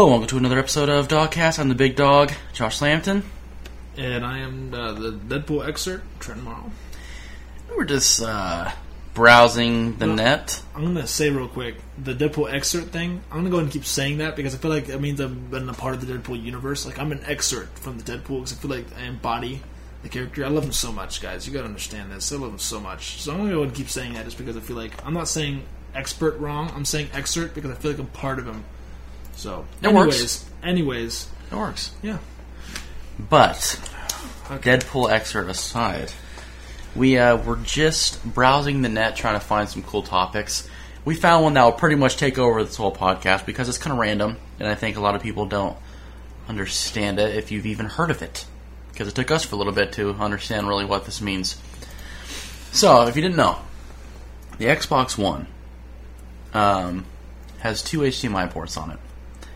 Hello, welcome to another episode of DoggKast. I'm the big dog, Josh Lampton. And I am uh, the Deadpool excerpt, Trent Morrow. We're just uh, browsing the Well- net. I'm gonna say real quick the Deadpool excerpt thing. I'm gonna go ahead and keep saying that because I feel like it means I've been a part of the Deadpool universe. Like I'm an excerpt from the Deadpool because I feel like I embody the character. I love him so much, guys. You gotta understand this. I love him so much. So I'm gonna go ahead and keep saying that just because I feel like I'm not saying expert wrong. I'm saying excerpt because I feel like I'm part of him. So, It anyways, works. anyways, It works. yeah. But, Okay. Deadpool excerpt aside, we uh, were just browsing the net trying to find some cool topics. We found one that will pretty much take over this whole podcast because it's kind of random, and I think a lot of people don't understand it if you've even heard of it. Because it took us for a little bit to understand really what this means. So, if you didn't know, the Xbox One um, has two HDMI ports on it.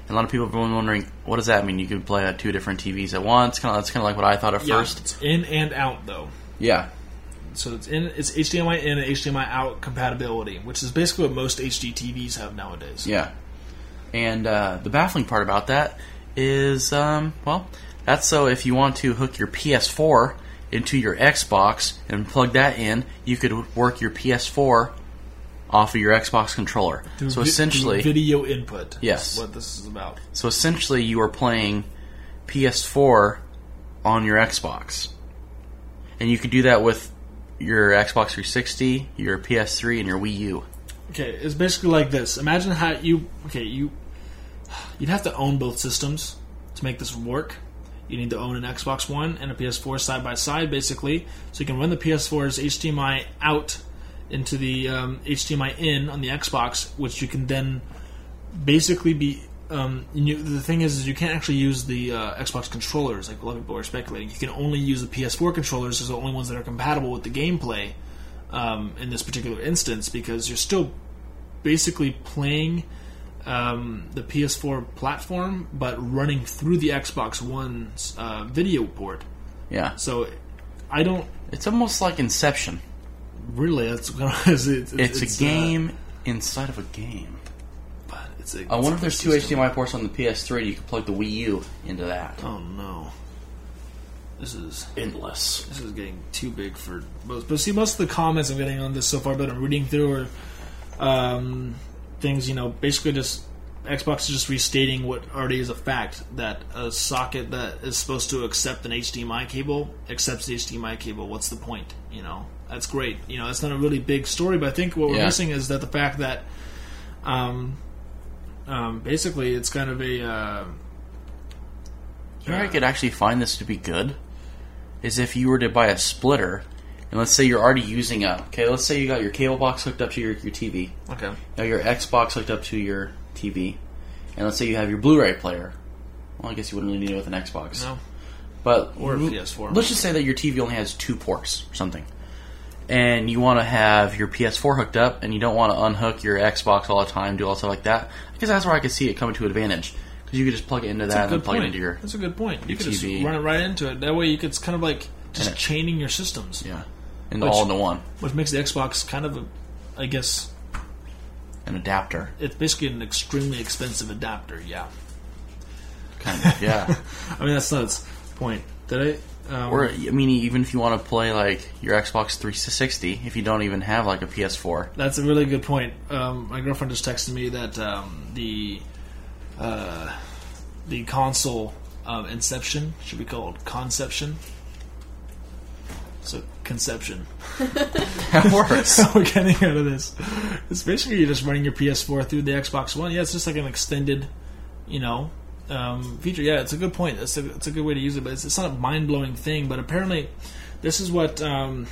And a lot of people have been wondering, what does that mean? You can play two different TVs at once. Kind of that's kind of like what I thought at Yeah, first. it's in and out though. Yeah, So it's in it's HDMI in and HDMI out compatibility, which is basically what most HD TVs have nowadays. yeah. And uh, the baffling part about that is, um, well, that's so if you want to hook your PS4 into your Xbox and plug that in, you could work your PS4 off of your Xbox controller. Through so vi- essentially, video input. Yes. is what this is about. So essentially, you are playing PS4 on your Xbox, and you could do that with your Xbox 360, your PS3, and your Wii U. Okay, it's basically like this. Imagine how you okay you you'd have to own both systems to make this work. You need to own an Xbox One and a PS4 side by side, basically, so you can run the PS4's HDMI out into the um, HDMI in on the Xbox, which you can then basically be. Um, you, the thing is, is you can't actually use the uh, Xbox controllers like a lot of people are speculating. You can only use the PS4 controllers as the only ones that are compatible with the gameplay um, in this particular instance because you're still basically playing um, the PS4 platform, but running through the Xbox One's uh, video port. Yeah, So I don't it's almost like Inception. Really. That's it's, it's, It's, a uh, game inside of a game. but it's a, I wonder if there's two system. HDMI ports on the PS3. and You can plug the Wii U into that. Oh no, this is Endless. this is getting too big for most. But see, most of the comments I'm getting on this so far, that I'm reading through, are um, things you know, basically just Xbox is just restating what already is a fact that a socket that is supposed to accept an HDMI cable accepts the HDMI cable. What's the point? You know, that's great. You know, it's not a really big story, but I think what we're Yeah. missing is that the fact that, um, um, basically, it's kind of a. Uh, You know, where I could actually find this to be good is if you were to buy a splitter, and let's say you're already using a. Okay, let's say you got your cable box hooked up to your, your TV. okay. Now your Xbox hooked up to your TV, and let's say you have your Blu-ray player. Well, I guess you wouldn't really need it with an Xbox. No. But Or a l- PS4. Let's just say that your TV only has two ports or something, and you want to have your PS4 hooked up, and you don't want to unhook your Xbox all the time, do all stuff like that. I guess that's where I could see it coming to advantage because you could just plug it into that and plug point. it into your That's a good point. You could just run it right into it. That way, you could it's kind of like just it- chaining your systems, yeah, and Which- all into one which makes the Xbox kind of a, I guess, an adapter, it's basically an extremely expensive adapter. Yeah, kind of. Yeah, I mean that's not its point. Did I? Um, or I mean, even if you want to play like your Xbox 360, if you don't even have like a PS4, That's a really good point. Um, my girlfriend just texted me that um, the uh, the console um, Inception should be called Conception. So conception. that works. So we're getting out of this. It's basically you're just running your PS4 through the Xbox One. Yeah, it's just like an extended, you know, um, feature. Yeah, it's a good point. It's a it's a good way to use it, but it's, it's not a mind blowing thing. But apparently, this is what um,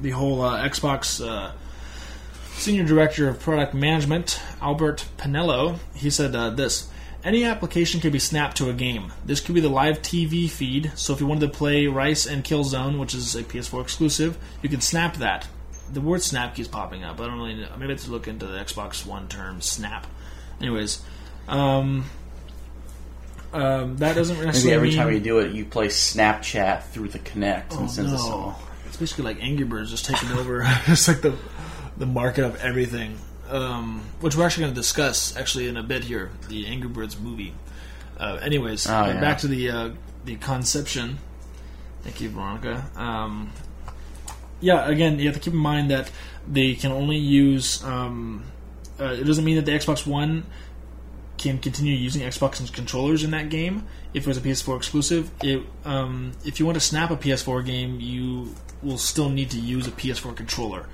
the whole uh, Xbox uh, senior director of product management, Albert Penello, he said uh, this. Any application can be snapped to a game. This could be the live TV feed. So if you wanted to play Ryse and Killzone, which is a PS4 exclusive, you can snap that. The word snap keeps popping up. I don't really know. Maybe I have to look into the Xbox One term snap. Anyways, um, um, that doesn't Maybe every mean, time you do it, you play Snapchat through the Kinect Oh, sends us no. all. It's basically like Angry Birds just taking over. it's like the the market of everything, um, which we're actually going to discuss actually in a bit here. The Angry Birds movie. Uh, anyways, Oh, uh, yeah. back to the uh, the conception. Thank you, Veronica. Um, yeah, again, you have to keep in mind that they can only use. Um, uh, it doesn't mean that the Xbox One can continue using Xbox controllers in that game if it was a PS4 exclusive. It, um, if you want to snap a PS4 game, you will still need to use a PS4 controller.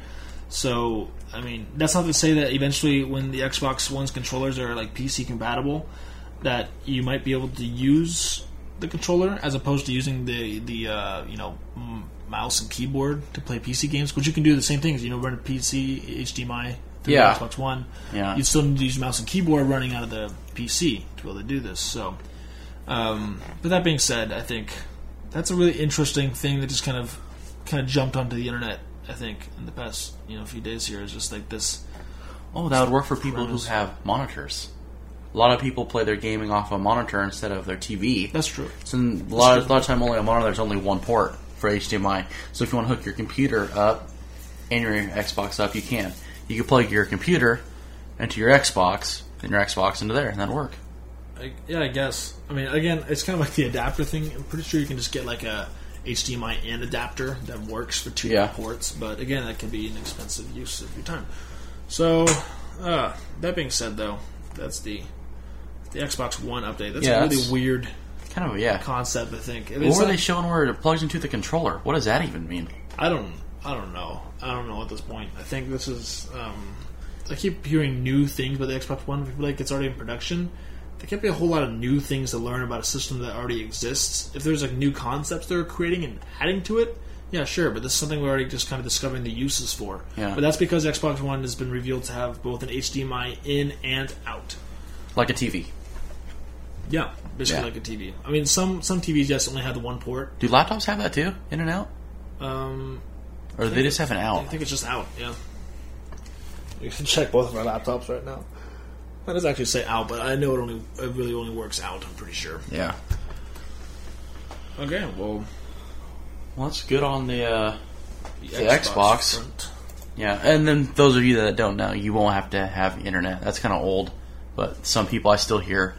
So, I mean, that's not to say that eventually, when the Xbox One's controllers are like PC compatible, that you might be able to use the controller as opposed to using the the uh, you know mouse and keyboard to play PC games, which you can do the same things. You know, run a PC HDMI through Yeah. the Xbox One. Yeah. You still need to use mouse and keyboard running out of the PC to be able to do this. So, um, but that being said, I think that's a really interesting thing that just kind of kind of jumped onto the internet. I think in the past you know few days here is just like this. Oh, that would work for people who have monitors. A lot of people play their gaming off a monitor instead of their TV. That's true. So a lot, of, a lot of time, only a monitor. There's only one port for HDMI. So if you want to hook your computer up and your Xbox up, you can. You could plug your computer into your Xbox and your Xbox into there, and that'll work. I, yeah, I guess. I mean, again, it's kind of like the adapter thing. I'm pretty sure you can just get like a HDMI and adapter that works for two Yeah. ports. But again, that can be an expensive use of your time. So, uh, that being said, though, that's the the Xbox One update. That's Yeah, a really that's- weird Kind of, yeah. concept. I think. What It's were not- they showing where it plugs into the controller? What does that even mean? I don't. I don't know. I don't know at this point. I think this is. Um, I keep hearing new things about the Xbox One. I feel like it's already in production. There can't be a whole lot of new things to learn about a system that already exists. If there's like new concepts they're creating and adding to it, yeah, sure. But this is something we're already just kind of discovering the uses for. Yeah. But that's because Xbox One has been revealed to have both an HDMI in and out. Like a TV. Yeah, basically Yeah. like a TV. I mean, some some TVs just only have the one port. Do laptops have that too? In and out? Um, Or do they just have an out. I think it's just out. Yeah. You can check both of our laptops right now. That does actually say out, but I know it only it really only works out. I'm pretty sure. Yeah. Okay, well, Well, that's good on the. Uh, The Xbox. front. yeah, and then those of you that don't know, you won't have to have internet. That's kind of old, but some people I still hear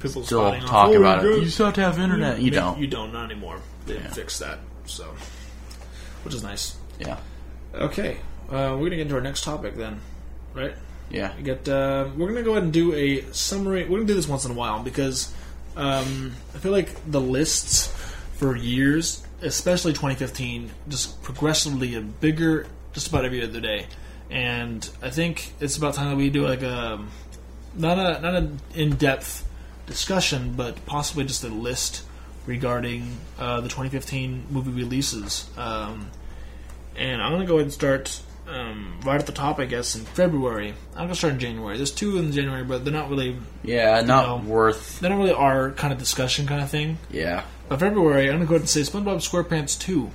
People still spotting off, talk "Oh, about it. You still have to have internet. You No, don't. You don't not anymore. They Yeah. fixed that, so which is nice. Yeah. Okay, uh, we're gonna get into our next topic then, right? Yeah. We get. Uh, we're gonna go ahead and do a summary. We're gonna do this once in a while because um, I feel like the lists for years, especially 2015, just progressively a bigger, just about every other day, and I think it's about time that we do like a not a not an in depth discussion, but possibly just a list regarding uh, the 2015 movie releases. Um, and I'm gonna go ahead and start um, right at the top, I guess, in February. I'm gonna start in January. There's two in January, but they're not really Yeah, not know. worth. they're not really our kind of discussion kind of thing. Yeah. But February, I'm gonna go ahead and say SpongeBob SquarePants 2.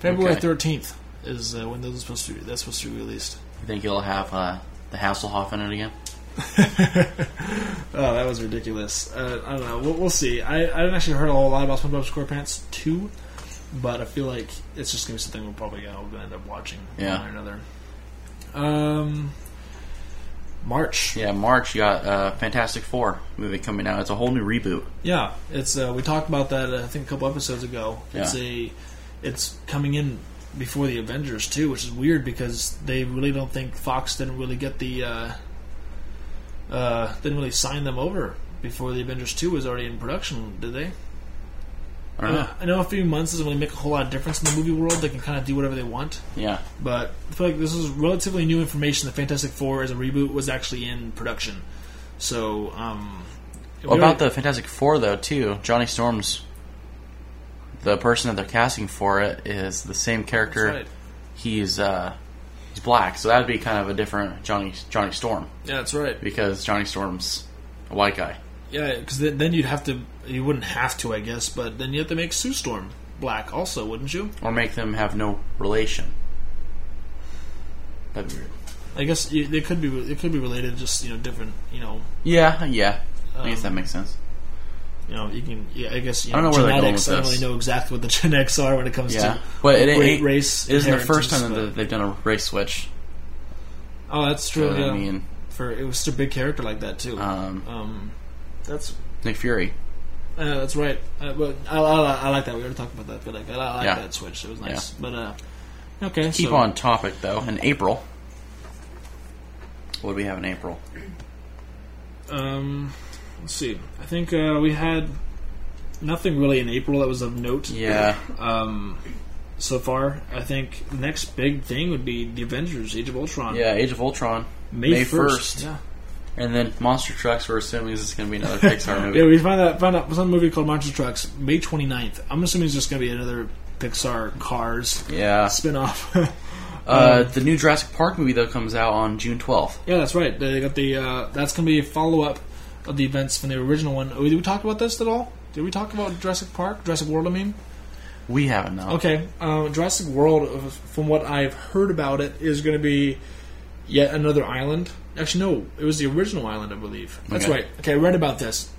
February Okay. 13th is uh, when those are supposed to that's supposed to be released. You think you'll have uh, the Hasselhoff in it again? Oh, that was ridiculous. Uh, I don't know. We'll, we'll see. I, I haven't actually heard a whole lot about SpongeBob SquarePants 2, but I feel like it's just going to be something we're probably uh, going to end up watching Yeah. one or another. Um, March. Yeah, March you got uh, Fantastic Four movie coming out. It's a whole new reboot. Yeah, it's uh, we talked about that uh, I think a couple episodes ago. It's Yeah. a it's coming in before the Avengers too, which is weird because they really don't think Fox didn't really get the uh, didn't really sign them over before the Avengers two was already in production, did they? I know. I know a few months doesn't really make a whole lot of difference in the movie world. They can kind of do whatever they want. Yeah. But I feel like this is relatively new information. The Fantastic Four as a reboot was actually in production. So, um, Well, about the Fantastic Four, though, too, Johnny Storm's the person that they're casting for it is the same character. That's right. He's uh, he's black, so that'd be kind of a different Johnny Johnny Storm Yeah, that's right. because Johnny Storm's a white guy. Yeah, because then, you'd have to. You wouldn't have to, I guess, but then you have to make Sue Storm black, also, wouldn't you? or make them have no relation. That'd be weird. I guess they could be. It could be related, just you know, different. You know, Yeah, yeah. I guess Um, that makes sense. You know, you can. Yeah, I guess you I don't know, know where they're going genetics. with I don't really know exactly what the genetics are when it comes Yeah, to. but it, race it isn't the first time that they've done a race switch. Oh, that's true. So, yeah. I mean, for it was such a big character like that too. um, um, that's Nick Fury. uh, that's right. Uh, but I, I, I like that. We already talked about that, but like, I, I like Yeah. that switch. It was nice. But uh, okay, Keep so, on topic though. In April, what do we have in April? Um, let's see. I think uh, we had nothing really in April that was of note. Yeah, Um, so far, I think the next big thing would be the Avengers: Age of Ultron. yeah. Age of Ultron, May May first. 1st. Yeah. and then Monster Trucks. We're assuming this is going to be another Pixar movie. Yeah, we found out found out some movie called Monster Trucks May 29th. I'm assuming it's just going to be another Pixar Cars Yeah. spin-off. Uh, the new Jurassic Park movie though comes out on June 12th. yeah, that's right. They got the uh, that's going to be a follow-up of the events from the original one. Oh, Did we talk about this at all? Did we talk about Jurassic Park, Jurassic World? I mean, We haven't now. okay. Uh, Jurassic World, uh, from what I've heard about it, is going to be yet another island. Actually, no, it was the original island, I believe. That's Okay. right. Okay, I read about this.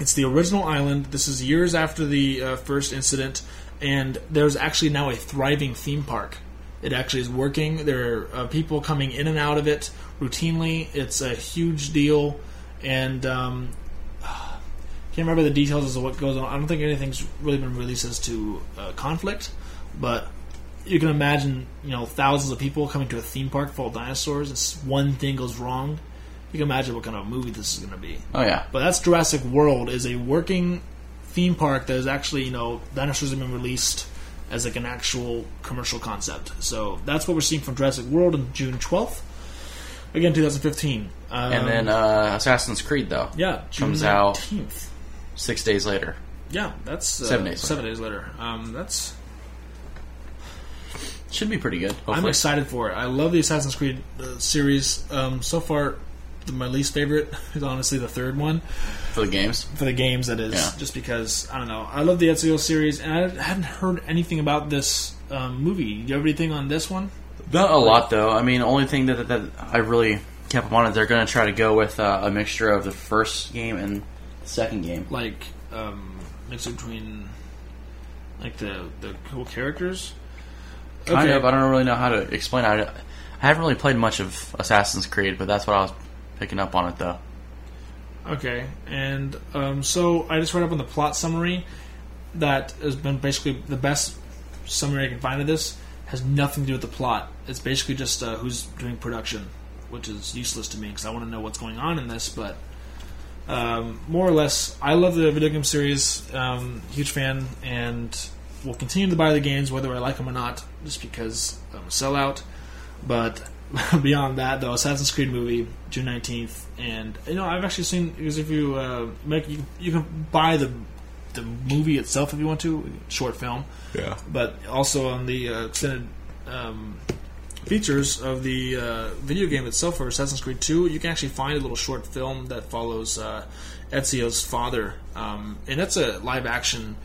It's the original island. This is years after the uh, first incident, and there's actually now a thriving theme park. It actually is working. There are uh, people coming in and out of it routinely. It's a huge deal, and um, can't remember the details as to what goes on. I don't think anything's really been released as to uh, conflict, but you can imagine, you know, thousands of people coming to a theme park full of dinosaurs. And one thing goes wrong. You can imagine what kind of movie this is going to be. Oh yeah. But that's Jurassic World is a working theme park that is actually, you know, dinosaurs have been released as like an actual commercial concept. So that's what we're seeing from Jurassic World on June 12th. Again, 2015. Um, And then uh, Assassin's Creed though yeah, June comes out 19th. six days later. Yeah, that's uh, Seven days Seven days later. Um, that's Should be pretty good. I'm excited for it. I love the Assassin's Creed uh, series. Um, so far, my least favorite is honestly the third one for the games. for the games. That is Yeah. just because I don't know. I love the Ezio series, and I haven't heard anything about this um, movie. Do you have anything on this one? Not a lot though. I mean, the only thing that, that, that I really kept on is they're going to try to go with uh, a mixture of the first game and the second game. Like um, mix between like the the cool characters. Kind of. I don't really know how to explain it. I, I haven't really played much of Assassin's Creed, but that's what I was picking up on it though. Okay, and um, so I just read up on the plot summary that has been basically the best summary I can find of this. Has nothing to do with the plot. It's basically just uh, who's doing production, which is useless to me because I want to know what's going on in this. But um, more or less, I love the video game series. Um, huge fan, and will continue to buy the games whether I like them or not, just because I'm a sellout. But beyond that, though, Assassin's Creed movie June nineteenth, and you know I've actually seen because if you uh, make you, you can buy the the movie itself if you want to short film, Yeah. but also on the uh, extended um, features of the uh, video game itself for Assassin's Creed 2, you can actually find a little short film that follows uh, Ezio's father, um, and that's a live action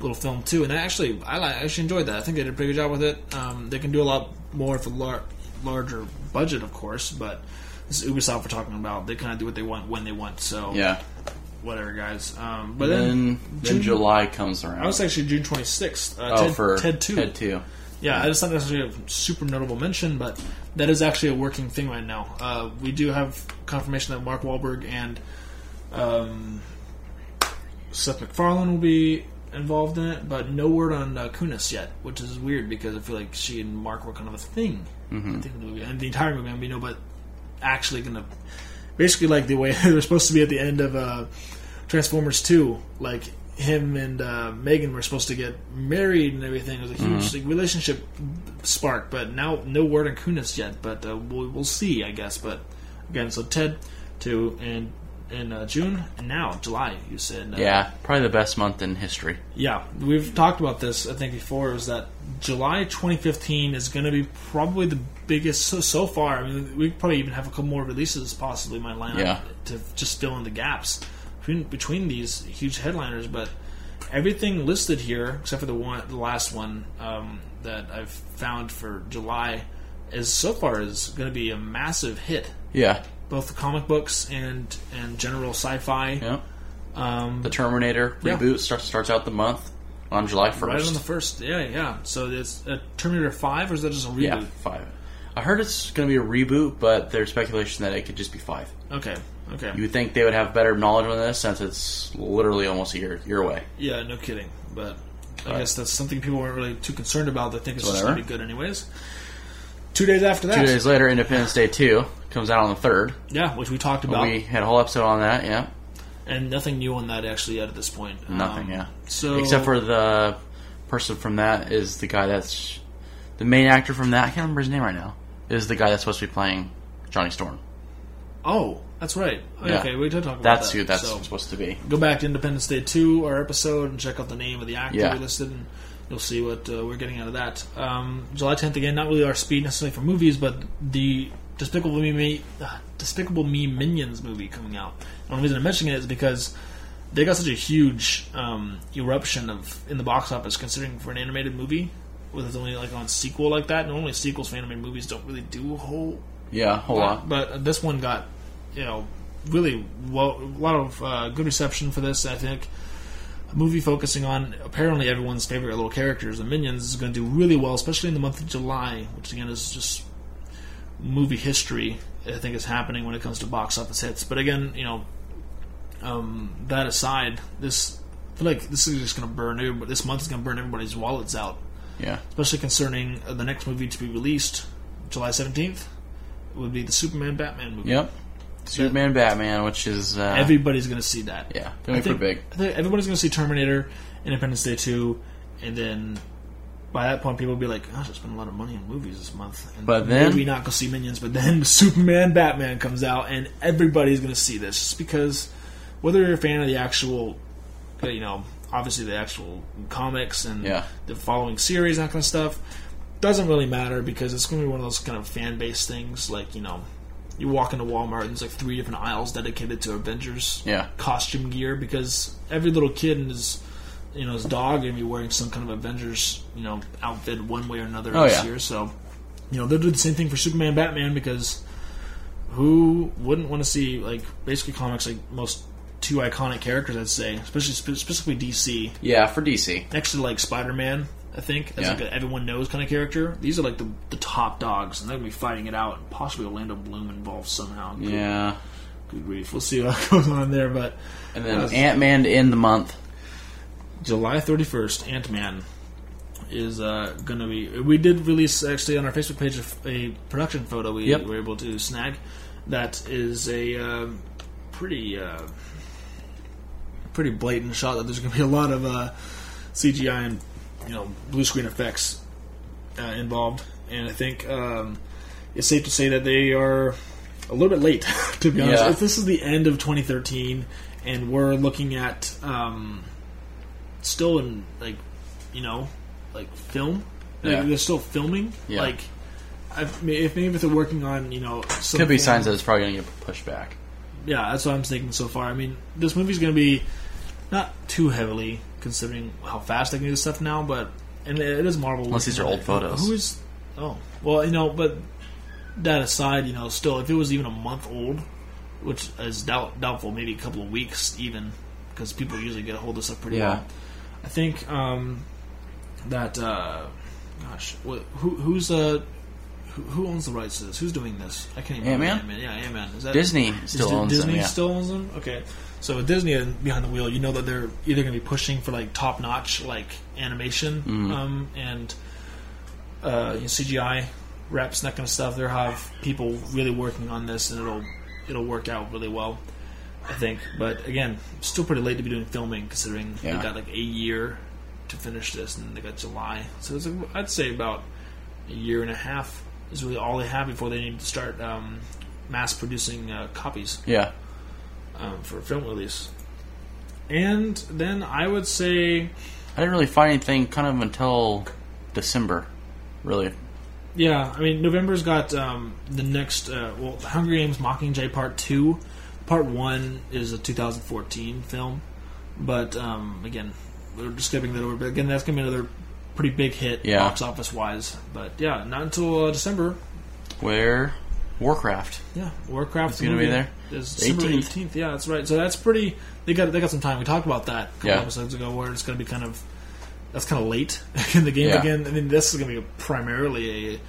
little film too. And I actually, I I actually enjoyed that. I think they did a pretty good job with it. Um, they can do a lot more a lar- larger budget, of course, but this is Ubisoft we're talking about. They kind of do what they want when they want. So Yeah. Whatever, guys. Um, but then, then, then July comes around. I was actually June 26th. Uh, oh, Ted, for Ted 2. Ted two. Yeah, I just that's actually a super notable mention, but that is actually a working thing right now. Uh, we do have confirmation that Mark Wahlberg and um, Seth MacFarlane will be involved in it, but no word on uh, Kunis yet, which is weird because I feel like she and Mark were kind of a thing. Mm-hmm. I think the movie and the entire movie, I mean, but actually going to basically like the way they're supposed to be at the end of uh, Transformers Two, like him and uh, Megan were supposed to get married and everything. It was a huge like, relationship spark, but now no word on Kunis yet. But uh, we'll, we'll see, I guess. But again, so Ted two in in uh, June and now July. You said uh, Yeah, probably the best month in history. yeah, we've talked about this. I think before is that July 2015 is going to be probably the biggest so, so far. I mean, we probably even have a couple more releases possibly might line up Yeah. to just fill in the gaps between between these huge headliners. But everything listed here, except for the one, the last one um, that I've found for July, is so far is going to be a massive hit. Yeah. Both the comic books and and general sci-fi. Yeah. Um, The Terminator Yeah. reboot starts starts out the month on July first. Right on the first, yeah, yeah. So it's a Terminator Five, or is that just a reboot? yeah, five. I heard it's going to be a reboot, but there's speculation that it could just be five. Okay, Okay. You would think they would have better knowledge on this since it's literally almost a year year away. Yeah, no kidding. But I guess that's something people weren't really too concerned about. They think it's just going to be good anyways. Two days after that, Two days later, Independence Day two comes out on the third. yeah, which we talked about, We had a whole episode on that. Yeah, and nothing new on that actually yet at this point. nothing. Um, yeah, So except for the person from that is the guy that's the main actor from that. I can't remember his name right now. Is the guy that's supposed to be playing Johnny Storm. oh, that's right. Yeah. Okay, we did talk about that. That's that. who that's So, supposed to be. go back to Independence Day 2, our episode, and check out the name of the actor Yeah. we listed, and you'll see what uh, we're getting out of that. Um, July 10th, again, not really our speed necessarily for movies, but the Despicable Me, uh, Despicable Me Minions movie coming out. And the reason I'm mentioning it is because they got such a huge um, eruption of in the box office, considering for an animated movie, with it's only like on sequel like that. Normally, sequels for animated movies don't really do a whole Yeah, a whole lot. but this one got, you know, really well, a lot of uh, good reception for this. I think a movie focusing on apparently everyone's favorite little characters, the Minions, is going to do really well, especially in the month of July, which again is just movie history. I think is happening when it comes to box office hits. But again, you know, um, that aside, this I feel like this is just going to burn. everybody- This month is going to burn everybody's wallets out Yeah, especially concerning uh, the next movie to be released July 17th would be the Superman Batman movie. yep. Superman, Batman, which is uh, Everybody's going to see that. yeah, gonna be pretty big. I think everybody's going to see Terminator, Independence Day 2, and then by that point people will be like, gosh, I spent a lot of money on movies this month. And But then- maybe not go see Minions, but then Superman Batman comes out and everybody's going to see this just because whether you're a fan of the actual, you know, obviously the actual comics and Yeah. the following series, and that kind of stuff, doesn't really matter because it's going to be one of those kind of fan based things. Like, you know, you walk into Walmart and there's like three different aisles dedicated to Avengers Yeah. costume gear because every little kid and his you know his dog gonna be wearing some kind of Avengers you know outfit one way or another Oh, this yeah. year. So you know they'll do the same thing for Superman, Batman because who wouldn't want to see like basically comics like most two iconic characters I'd say, especially spe- specifically DC Yeah, for DC. next to like Spider Man. I think as Yeah. like a everyone knows kind of character. These are like the, the top dogs, and they're gonna be fighting it out. and Possibly Orlando Bloom involved somehow. Good, Yeah, good grief. We'll see what goes on there, but and then Uh, Ant Man to end the month. July 31st, Ant Man is uh, going to be. We did release actually on our Facebook page a, a production photo we Yep. were able to snag. That is a um, pretty uh, pretty blatant shot that there's going to be a lot of uh, CGI and you know blue screen effects uh, involved, and I think um, it's safe to say that they are a little bit late. to be honest, Yeah. If this is the end of 2013, and we're looking at. Um, still in like you know like film like, Yeah. they're still filming Yeah. like I mean, if maybe if they're working on you know some Could be signs that it's probably going to get pushed back. yeah that's what I'm thinking so far I mean this movie's gonna be not too heavily considering how fast they can do stuff now but and it is Marvel Unless these are old photos. who is oh well you know but that aside you know still if it was even a month old which is doubt, doubtful maybe a couple of weeks even because people usually get a hold of stuff pretty Yeah. well I think um, that uh, gosh, who who's uh who, who owns the rights to this? Who's doing this? I can't even Ant-Man? Yeah, Ant Man. Is that Disney still Di- owns Disney them. Yeah. still owns them. Okay, so with Disney behind the wheel, you know that they're either going to be pushing for like top notch like animation Mm-hmm. um, and uh, you know, CGI reps and that kind of stuff. They'll have people really working on this, and it'll it'll work out really well. I think, but again, still pretty late to be doing filming considering Yeah. they got like a year to finish this, and they got July. So it's, I'd say about a year and a half is really all they have before they need to start um, mass producing uh, copies Yeah. um, for film release. And then I would say, I didn't really find anything kind of until December, really. yeah, I mean, November's got um, the next, uh, well, The Hunger Games Mockingjay Part 2. Part 1 is a 2014 film, but um, again, we're just skipping that over. But again, that's going to be another pretty big hit Yeah. box office wise. But yeah, not until uh, December. Where Warcraft. Yeah, Warcraft. It's gonna be there? Is December 18th. eighteenth. Yeah, that's right. So that's pretty. They got they got some time. We talked about that a couple Yeah. episodes ago, where it's going to be kind of that's kind of late in the game Yeah. again. I mean, this is going to be primarily a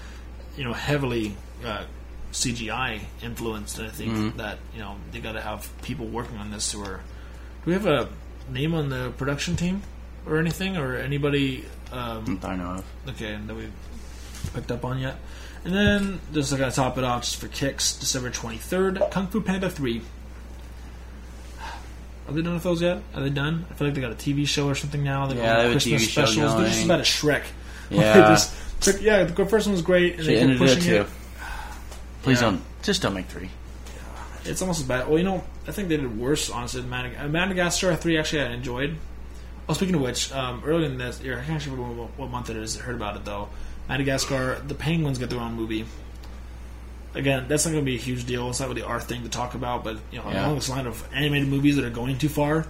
you know heavily uh, CGI influenced. And I think Mm-hmm. that you know they got to have people working on this who are. Do we have a name on the production team or anything or anybody? Um, I know of. okay, and that we picked up on yet. And then just to kind of top it off, just for kicks, December twenty third, Kung Fu Panda three. Are they done with those yet? Are they done? I feel like they got a TV show or something now. They got Yeah, have a Christmas specials. They're just about a Shrek. Yeah. Just yeah. The first one was great, and She they kept ended it pushing it. Please Yeah. don't. Just don't make three. It's almost as bad. Well, you know, I think they did worse, honestly. Than Madag- uh, Madagascar 3, actually, I enjoyed. Oh, speaking of which, um, earlier in this year, I can't actually remember what, what month it is, I heard about it, though. Madagascar, the Penguins get their own movie. Again, that's not going to be a huge deal. It's not really our thing to talk about, but, you know, Yeah. along this line of animated movies that are going too far,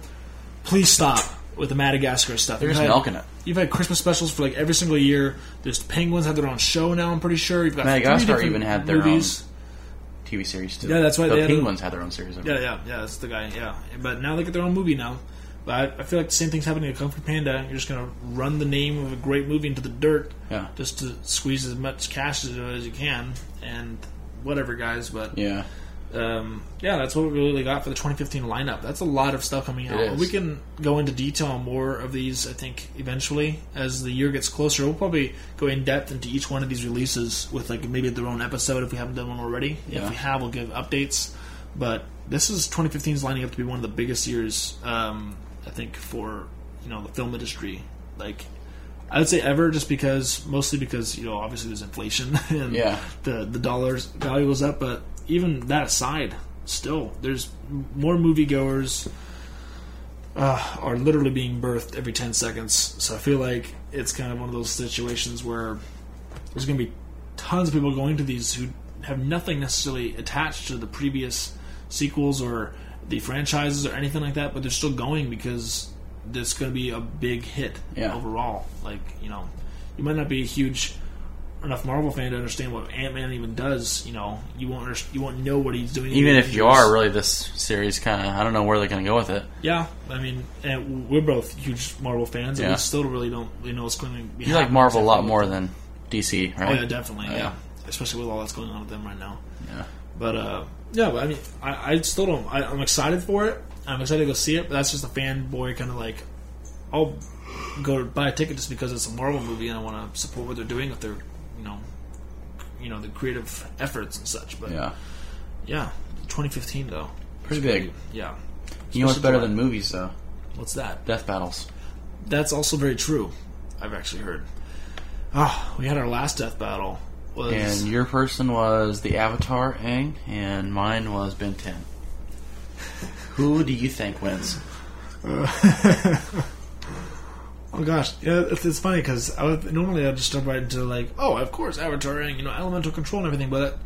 please stop with the Madagascar stuff. They're You've just had- milking it. You've had Christmas specials for like every single year. There's Penguins have their own show now. I'm pretty sure you've got Madagascar even had their movies. TV series too. Yeah, that's right, The they had a- Penguins had their own series. Yeah, yeah, yeah. That's the guy. Yeah, but now they get their own movie now. But I, feel like the same thing's happening to Kung Fu Panda. You're just gonna run the name of a great movie into the dirt, Yeah. just to squeeze as much cash as, as you can, and whatever, guys. But Yeah. um, yeah, that's what we really got for the 2015 lineup. That's a lot of stuff coming out. We can go into detail on more of these. I think eventually, as the year gets closer, we'll probably go in depth into each one of these releases with like maybe their own episode if we haven't done one already. Yeah. If we have, we'll give updates. But this is 2015 is lining up to be one of the biggest years, um, I think, for you know the film industry. Like I would say ever, just because mostly because you know obviously there's inflation and Yeah. the the dollar's value was up, but even that aside, still there's more moviegoers uh, are literally being birthed every ten seconds. So I feel like it's kind of one of those situations where there's going to be tons of people going to these who have nothing necessarily attached to the previous sequels or the franchises or anything like that, but they're still going because it's going to be a big hit Yeah. overall. Like you know, you might not be a huge enough Marvel fan to understand what Ant Man even does. You know, you won't you won't know what he's doing. Even if you are really this series kind of, I don't know where they're going to go with it. yeah. I mean, we're both huge Marvel fans, and Yeah. we still really don't really know what's going to be. You like Marvel a lot more than DC, right? Oh yeah, definitely. Oh, yeah. yeah. especially with all that's going on with them right now. Yeah. But uh, yeah, but I mean, I, I still don't. I, I'm excited for it. I'm excited to go see it, but that's just a fanboy kind of like, I'll go buy a ticket just because it's a Marvel movie and I want to support what they're doing with their, you know, you know, the creative efforts and such. But Yeah. yeah, 2015 though, Pretty big. Yeah. You know what's better July. than movies, though? What's that? Death battles. That's also very true. I've actually heard. Ah, we had our last death battle. Was And your person was the Avatar Aang, and mine was Ben 10. Who do you think wins? Oh gosh, yeah, it's, it's funny because I would, normally I'd just jump right into like, oh, of course, Avatar and you know elemental control and everything. But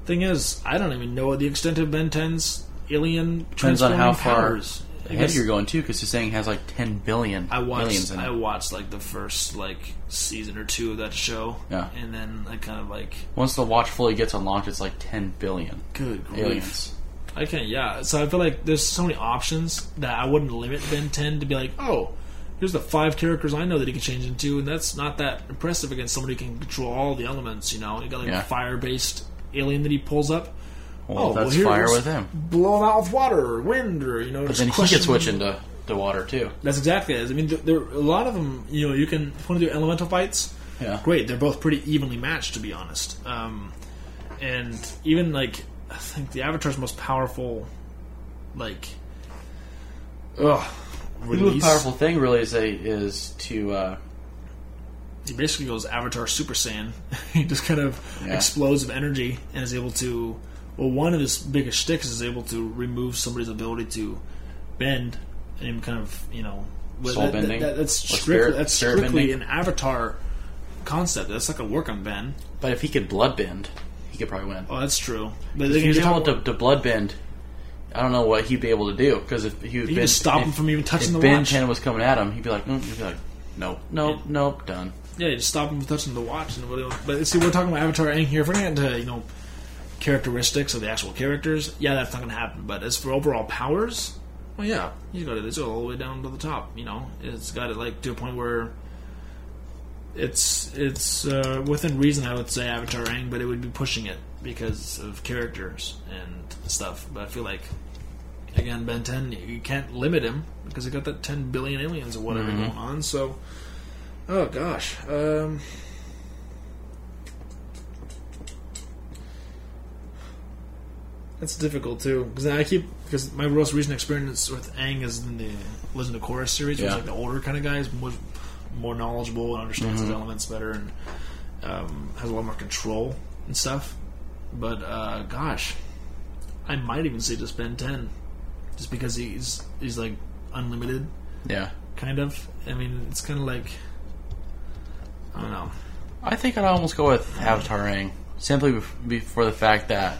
the thing is, I don't even know the extent of Ben 10's alien Depends on transforming how far powers. I ahead you're going, too, because he's saying he has like 10 billion I watched. in I it. watched like the first like season or two of that show. Yeah. and then I kind of like, Once the watch fully gets unlocked, it's like 10 billion good grief. aliens. I can't. Yeah. So I feel like there's so many options that I wouldn't limit Ben 10 to be like, oh, here's the five characters I know that he can change into, and that's not that impressive against somebody who can control all the elements. You know, you got like Yeah. a fire based alien that he pulls up. Well, oh, that's well, fire with him. Blow him out with water or wind, or you know, But then he could switch into the water, too. That's exactly it. I mean, there, there a lot of them. You know, you can if you want to do elemental fights. Yeah. Great, they're both pretty evenly matched, to be honest. Um, and even like, I think the Avatar's most powerful, like, ugh, The most powerful thing really is a, is to uh, He basically goes Avatar Super Saiyan. he just kind of Yeah. explodes of energy and is able to. Well, one of his biggest sticks is able to remove somebody's ability to bend and kind of you know. Soul that- that- bending? that- that's Or strictly spirit- that's strictly an Avatar concept. That's like gonna work on Ben. But if he could blood bend, he could probably win. Oh, that's true. But If they he was can able to, to blood bend, I don't know what he'd be able to do because if he was You just stop if, him from even touching if the Ben watch. Ten was coming at him, he'd be like, mm, he'd be like, nope, nope, nope, done. Yeah, you just stop him from touching the watch. And. But see, we're talking about Avatar Aang here. If we're going to into, you know, characteristics of the actual characters, yeah, that's not going to happen. But as for overall powers, well, yeah, you got it. It's all the way down to the top. You know, it's got it like to a point where it's it's uh, within reason. I would say Avatar Aang, but it would be pushing it because of characters and stuff. But I feel like again, Ben Ten, you can't limit him because he got that ten billion aliens or whatever Mhm. going on. So, oh gosh, um, that's difficult too because I keep because my most recent experience with Aang is in the Legend of Korra series, which is like the older kind of guys, more, knowledgeable and understands his Mhm. elements better and um, has a lot more control and stuff. But uh, gosh, I might even say just Ben Ten, just because he's he's like unlimited, Yeah. kind of. I mean, it's kind of like I don't know. I think I'd almost go with Avatar Aang, simply bef- be- for the fact that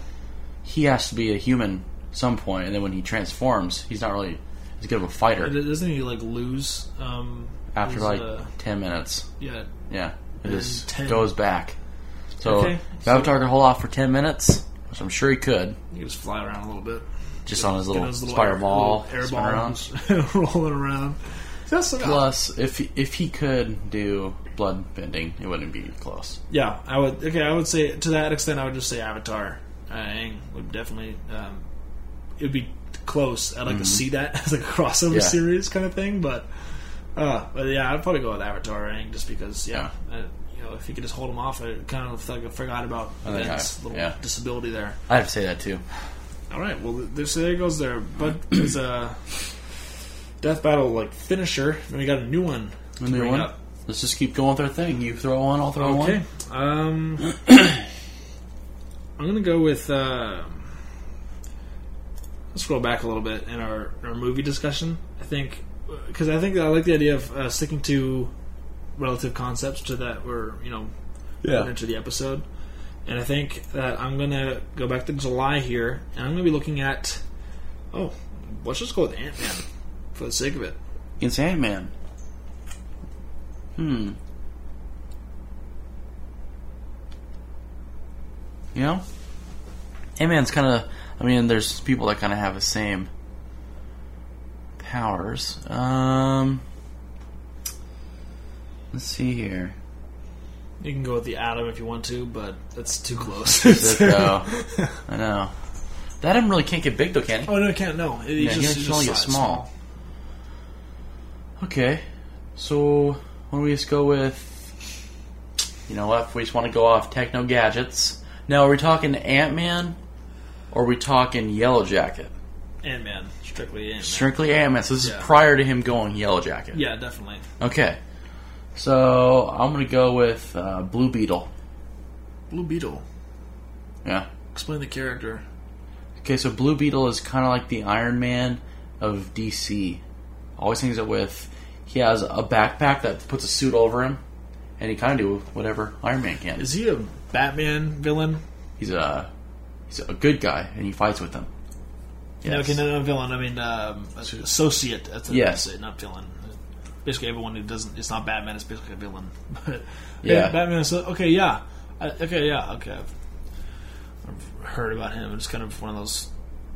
he has to be a human at some point, and then when he transforms, he's not really as good of a fighter Doesn't he like lose um, after his, like uh, ten minutes. yeah? Yeah, it just 10. goes back. So Okay, if so- Avatar could hold off for ten minutes, which I'm sure he could, He can just fly around a little bit, just on his Get little, his spider air, ball, little air spin ball, around. rolling around. So- Plus, if he, if he could do blood bending, it wouldn't be close. Yeah, I would. Okay, I would say to that extent, I would just say Avatar. Aang would definitely. Um, it would be close. I'd like to see that as like a crossover Mm-hmm. Yeah. series kind of thing, but. Uh, but yeah, I'd probably go with Avatar Aang just because. Yeah, uh, you know, if you could just hold him off, I kind of like I forgot about Ben's little yeah. disability there. I have to say that too. All right, well, there, so there goes there. But there's a death battle like finisher, and we got a new one. A new one? up. Let's just keep going with our thing. You throw one, I'll throw one. Okay. one. Um, I'm gonna go with. Uh, let's scroll back a little bit in our, our movie discussion. I think because I think I like the idea of uh, sticking to relative concepts to that were you know put into the episode. And I think that I'm gonna go back to July here, and I'm gonna be looking at. Oh, let's just go with Ant Man for the sake of it. Against Ant Man. Hmm. You know? Ant Man's kind of. I mean, there's people that kind of have the same powers. Um. Let's see here. You can go with the Atom if you want to, but that's too close. It, though? I know. That Atom really can't get big, though, can he? Oh no, it can't. No, it, Yeah, just, he it's can just only get size small. Okay. So, why don't we just go with. You know what? If we just want to go off techno gadgets. Now, are we talking Ant Man? Or are we talking Yellow Jacket? Ant Man, strictly Ant Man. Strictly Ant Man. So, this Yeah. is prior to him going Yellow Jacket. Yeah, definitely. Okay. So, I'm going to go with uh, Blue Beetle. Blue Beetle. Yeah. Explain the character. Okay, so Blue Beetle is kind of like the Iron Man of DC. Always hangs it with. He has a backpack that puts a suit over him, and he kind of do whatever Iron Man can. Is he a Batman villain? He's a he's a good guy, and he fights with them. No, Yes. okay, no, no, villain. I mean, um, associate. That's what Yes. Say, not villain. Basically, everyone who doesn't, it's not Batman. It's basically a villain. But Yeah. Batman. Is, okay, yeah, I, okay, yeah, okay. I've, I've heard about him. It's kind of one of those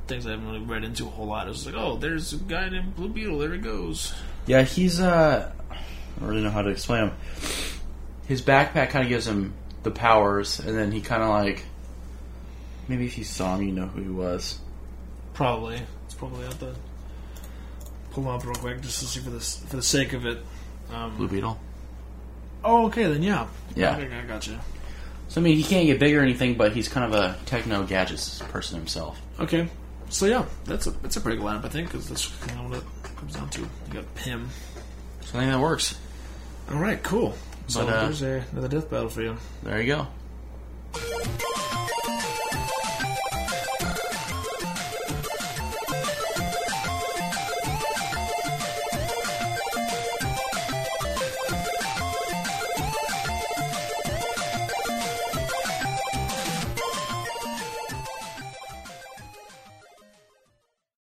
things I haven't really read into a whole lot. It was like, oh, there's a guy named Blue Beetle. There he goes. Yeah, he's uh, I don't really know how to explain him. His backpack kind of gives him the powers, and then he kind of like maybe if you saw him, you know who he was. Probably. It's probably out the. Pull him up real quick just to see for this for the sake of it. Um, Blue Beetle. oh, okay, then yeah. Yeah. Okay, I got you. So I mean, he can't get big or anything, but he's kind of a techno gadgets person himself. Okay, so yeah, that's a that's a pretty good lineup, I think, because that's kind of what it comes down to. You got Pym. So I think that works. All right, cool. So But, uh, there's a, another death battle for you. There you go.